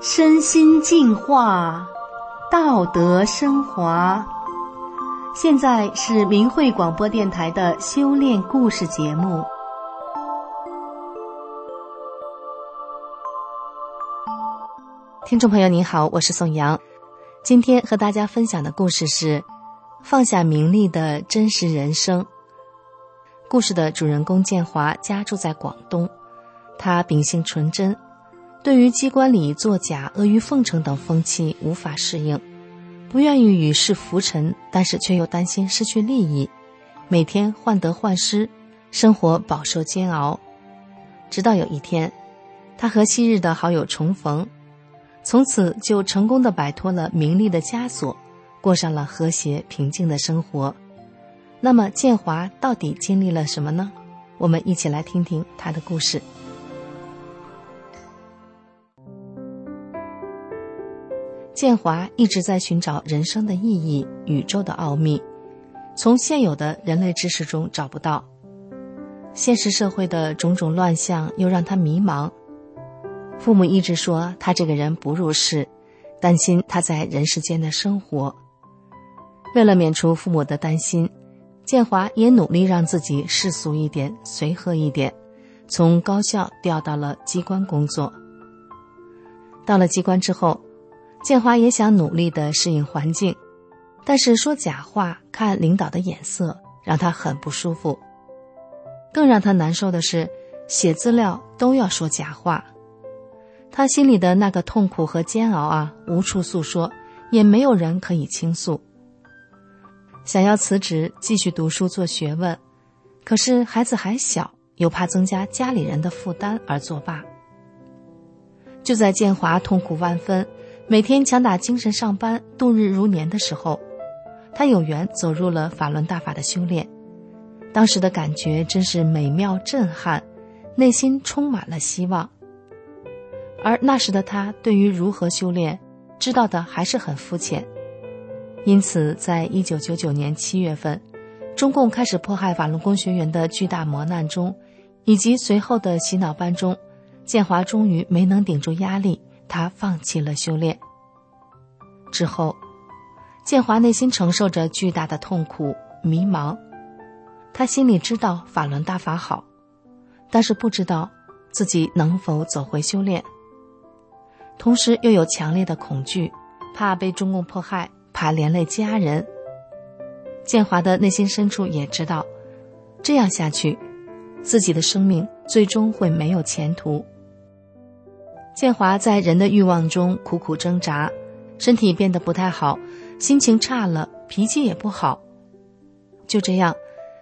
身心净化，道德升华。现在是明慧广播电台的修炼故事节目。听众朋友您好，我是宋阳。今天和大家分享的故事是放下名利的真实人生。故事的主人公建华家住在广东，他秉性纯真，对于机关里作假、阿谀奉承等风气无法适应，不愿意与世浮沉，但是却又担心失去利益，每天患得患失，生活饱受煎熬。直到有一天，他和昔日的好友重逢。从此就成功的摆脱了名利的枷锁，过上了和谐平静的生活。那么建华到底经历了什么呢？我们一起来听听他的故事。建华一直在寻找人生的意义、宇宙的奥秘，从现有的人类知识中找不到。现实社会的种种乱象又让他迷茫。父母一直说他这个人不入世，担心他在人世间的生活。为了免除父母的担心，建华也努力让自己世俗一点、随和一点，从高校调到了机关工作。到了机关之后，建华也想努力的适应环境，但是说假话、看领导的眼色，让他很不舒服。更让他难受的是，写资料都要说假话。他心里的那个痛苦和煎熬啊，无处诉说，也没有人可以倾诉。想要辞职继续读书做学问，可是孩子还小，又怕增加家里人的负担而作罢。就在建华痛苦万分，每天强打精神上班，度日如年的时候，他有缘走入了法轮大法的修炼。当时的感觉真是美妙震撼，内心充满了希望。而那时的他对于如何修炼，知道的还是很肤浅，因此，在一九九九年七月份，中共开始迫害法轮功学员的巨大磨难中，以及随后的洗脑班中，建华终于没能顶住压力，他放弃了修炼。之后，建华内心承受着巨大的痛苦、迷茫，他心里知道法轮大法好，但是不知道自己能否走回修炼。同时又有强烈的恐惧，怕被中共迫害，怕连累家人。建华的内心深处也知道，这样下去，自己的生命最终会没有前途。建华在人的欲望中苦苦挣扎，身体变得不太好，心情差了，脾气也不好。就这样，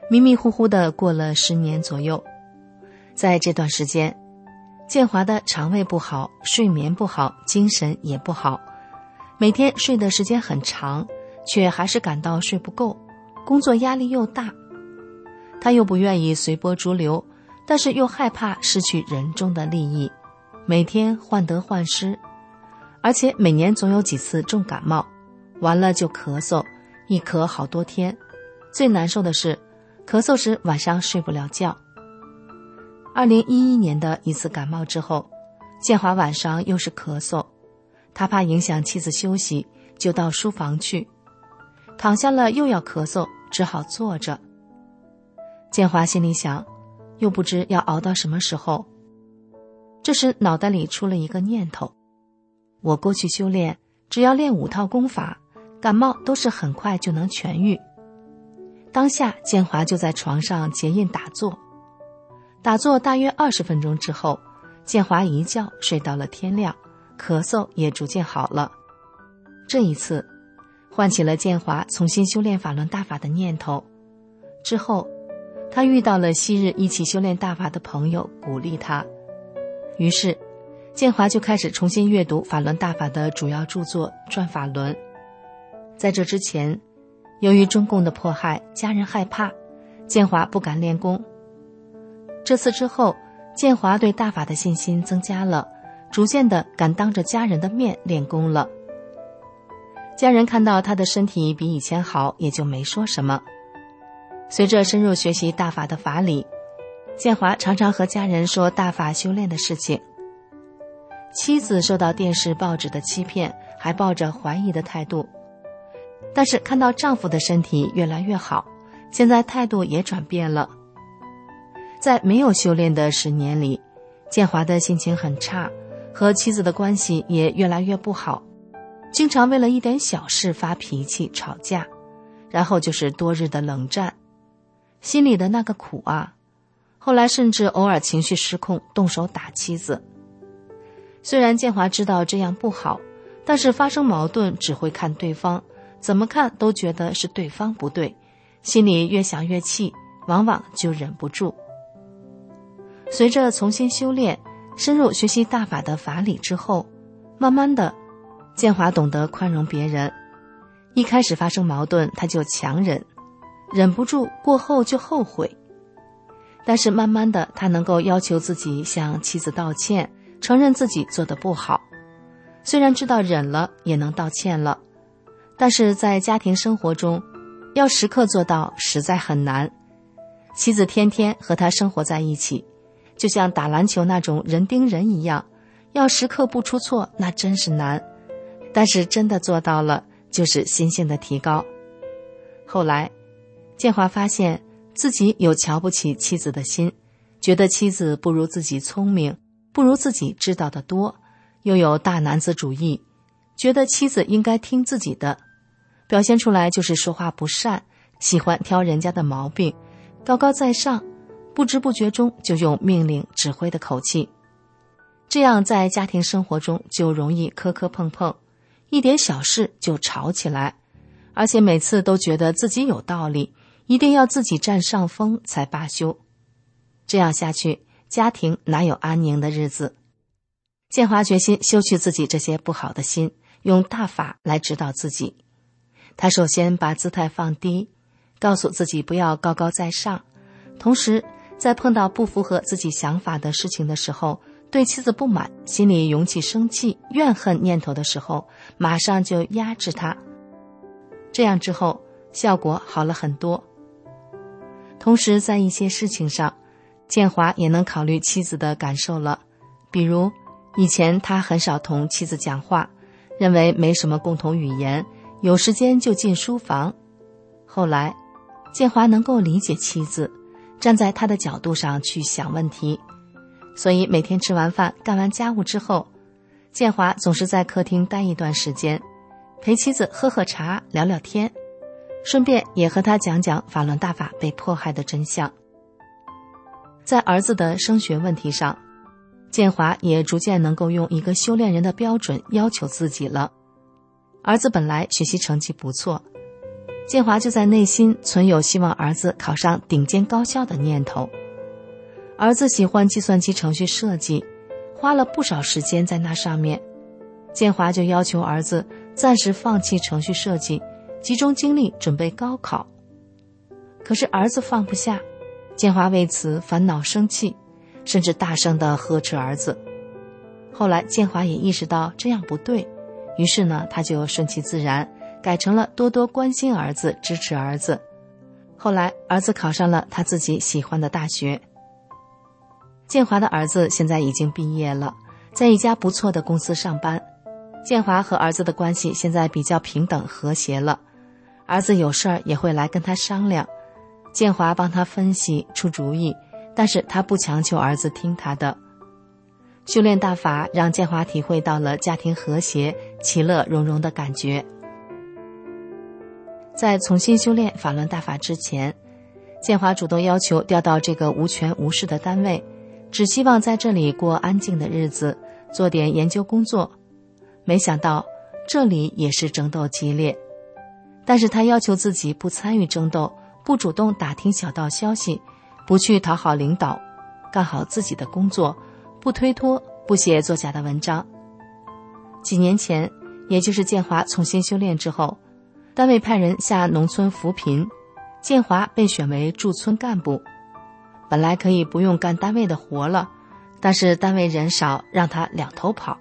迷迷糊糊的过了十年左右，在这段时间。建华的肠胃不好，睡眠不好，精神也不好，每天睡的时间很长，却还是感到睡不够，工作压力又大。他又不愿意随波逐流，但是又害怕失去人中的利益，每天患得患失，而且每年总有几次重感冒，完了就咳嗽，一咳好多天，最难受的是，咳嗽时晚上睡不了觉。二零一一年的一次感冒之后，建华晚上又是咳嗽，他怕影响妻子休息，就到书房去，躺下了又要咳嗽，只好坐着。建华心里想，又不知要熬到什么时候。这时脑袋里出了一个念头：我过去修炼，只要练五套功法，感冒都是很快就能痊愈。当下建华就在床上结印打坐。打坐大约二十分钟之后，建华一觉睡到了天亮，咳嗽也逐渐好了。这一次，唤起了建华重新修炼法轮大法的念头。之后，他遇到了昔日一起修炼大法的朋友，鼓励他。于是，建华就开始重新阅读法轮大法的主要著作《转法轮》。在这之前，由于中共的迫害，家人害怕，建华不敢练功。这次之后，建华对大法的信心增加了，逐渐的敢当着家人的面练功了。家人看到他的身体比以前好，也就没说什么。随着深入学习大法的法理，建华常常和家人说大法修炼的事情。妻子受到电视、报纸的欺骗，还抱着怀疑的态度。但是看到丈夫的身体越来越好，现在态度也转变了。在没有修炼的十年里，建华的心情很差，和妻子的关系也越来越不好，经常为了一点小事发脾气、吵架，然后就是多日的冷战，心里的那个苦啊！后来甚至偶尔情绪失控，动手打妻子。虽然建华知道这样不好，但是发生矛盾只会看对方，怎么看都觉得是对方不对，心里越想越气，往往就忍不住。随着重新修炼、深入学习大法的法理之后，慢慢的，建华懂得宽容别人。一开始发生矛盾，他就强忍，忍不住过后就后悔。但是慢慢的，他能够要求自己向妻子道歉，承认自己做的不好。虽然知道忍了也能道歉了，但是在家庭生活中，要时刻做到实在很难。妻子天天和他生活在一起，就像打篮球那种人盯人一样，要时刻不出错，那真是难。但是真的做到了，就是心性的提高。后来，建华发现。自己有瞧不起妻子的心，觉得妻子不如自己聪明，不如自己知道的多，又有大男子主义，觉得妻子应该听自己的，表现出来就是说话不善，喜欢挑人家的毛病，高高在上，不知不觉中就用命令指挥的口气，这样在家庭生活中就容易磕磕碰碰，一点小事就吵起来，而且每次都觉得自己有道理。一定要自己占上风才罢休，这样下去，家庭哪有安宁的日子？建华决心修去自己这些不好的心，用大法来指导自己。他首先把姿态放低，告诉自己不要高高在上，同时在碰到不符合自己想法的事情的时候，对妻子不满，心里涌起生气、怨恨念头的时候，马上就压制他。这样之后，效果好了很多。同时，在一些事情上，建华也能考虑妻子的感受了。比如，以前他很少同妻子讲话，认为没什么共同语言，有时间就进书房。后来，建华能够理解妻子，站在他的角度上去想问题，所以每天吃完饭、干完家务之后，建华总是在客厅待一段时间，陪妻子喝喝茶、聊聊天。顺便也和他讲讲法轮大法被迫害的真相。在儿子的升学问题上，建华也逐渐能够用一个修炼人的标准要求自己了。儿子本来学习成绩不错，建华就在内心存有希望儿子考上顶尖高校的念头。儿子喜欢计算机程序设计，花了不少时间在那上面，建华就要求儿子暂时放弃程序设计。集中精力准备高考，可是儿子放不下，建华为此烦恼生气，甚至大声的呵斥儿子。后来建华也意识到这样不对，于是呢，他就顺其自然，改成了多多关心儿子，支持儿子。后来儿子考上了他自己喜欢的大学。建华的儿子现在已经毕业了，在一家不错的公司上班。建华和儿子的关系现在比较平等和谐了。儿子有事儿也会来跟他商量，建华帮他分析出主意，但是他不强求儿子听他的。修炼大法让建华体会到了家庭和谐、其乐融融的感觉。在重新修炼法轮大法之前，建华主动要求调到这个无权无势的单位，只希望在这里过安静的日子，做点研究工作。没想到这里也是争斗激烈。但是他要求自己不参与争斗，不主动打听小道消息，不去讨好领导，干好自己的工作，不推脱，不写作假的文章。几年前，也就是建华重新修炼之后，单位派人下农村扶贫，建华被选为驻村干部。本来可以不用干单位的活了，但是单位人少，让他两头跑，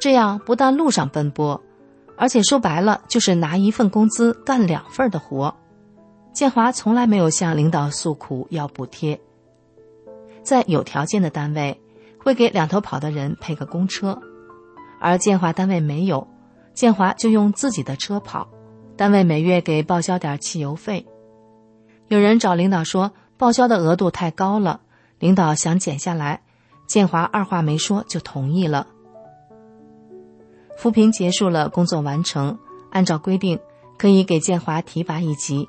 这样不但路上奔波。而且说白了，就是拿一份工资干两份的活。建华从来没有向领导诉苦要补贴，在有条件的单位，会给两头跑的人配个公车，而建华单位没有，建华就用自己的车跑，单位每月给报销点汽油费。有人找领导说报销的额度太高了，领导想减下来，建华二话没说就同意了。扶贫结束了，工作完成，按照规定可以给建华提拔一级，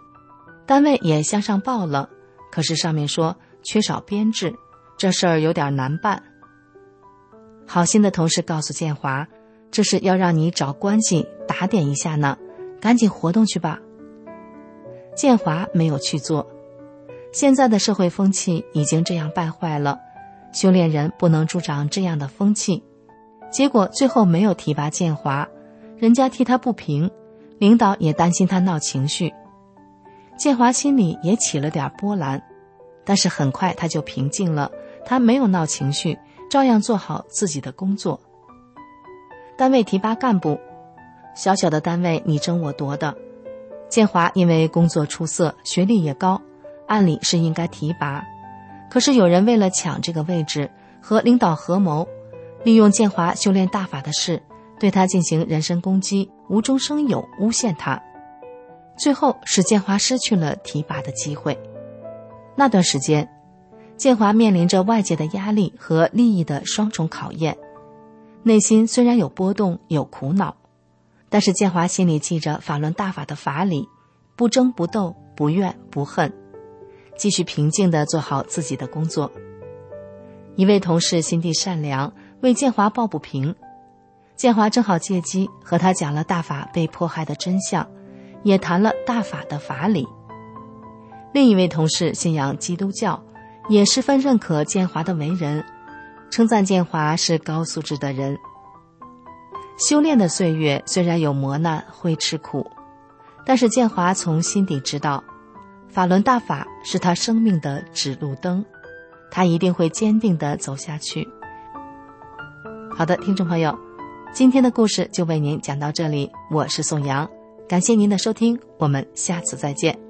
单位也向上报了，可是上面说缺少编制，这事儿有点难办。好心的同事告诉建华，这是要让你找关系打点一下呢，赶紧活动去吧。建华没有去做。现在的社会风气已经这样败坏了，修炼人不能助长这样的风气。结果最后没有提拔建华，人家替他不平，领导也担心他闹情绪。建华心里也起了点波澜，但是很快他就平静了，他没有闹情绪。照样做好自己的工作。单位提拔干部，小小的单位你争我夺的。建华因为工作出色，学历也高，按理是应该提拔。可是有人为了抢这个位置，和领导合谋，利用建华修炼大法的事，对他进行人身攻击，无中生有，诬陷他。最后使建华失去了提拔的机会。那段时间。建华面临着外界的压力和利益的双重考验，内心虽然有波动、有苦恼，但是建华心里记着法轮大法的法理，不争不斗，不怨不恨，继续平静地做好自己的工作。一位同事心地善良，为建华抱不平，建华正好借机和他讲了大法被迫害的真相，也谈了大法的法理。另一位同事信仰基督教。也十分认可建华的为人，称赞建华是高素质的人。修炼的岁月虽然有磨难，会吃苦，但是建华从心底知道，法轮大法是他生命的指路灯，他一定会坚定的走下去。好的，听众朋友，今天的故事就为您讲到这里，我是宋阳，感谢您的收听，我们下次再见。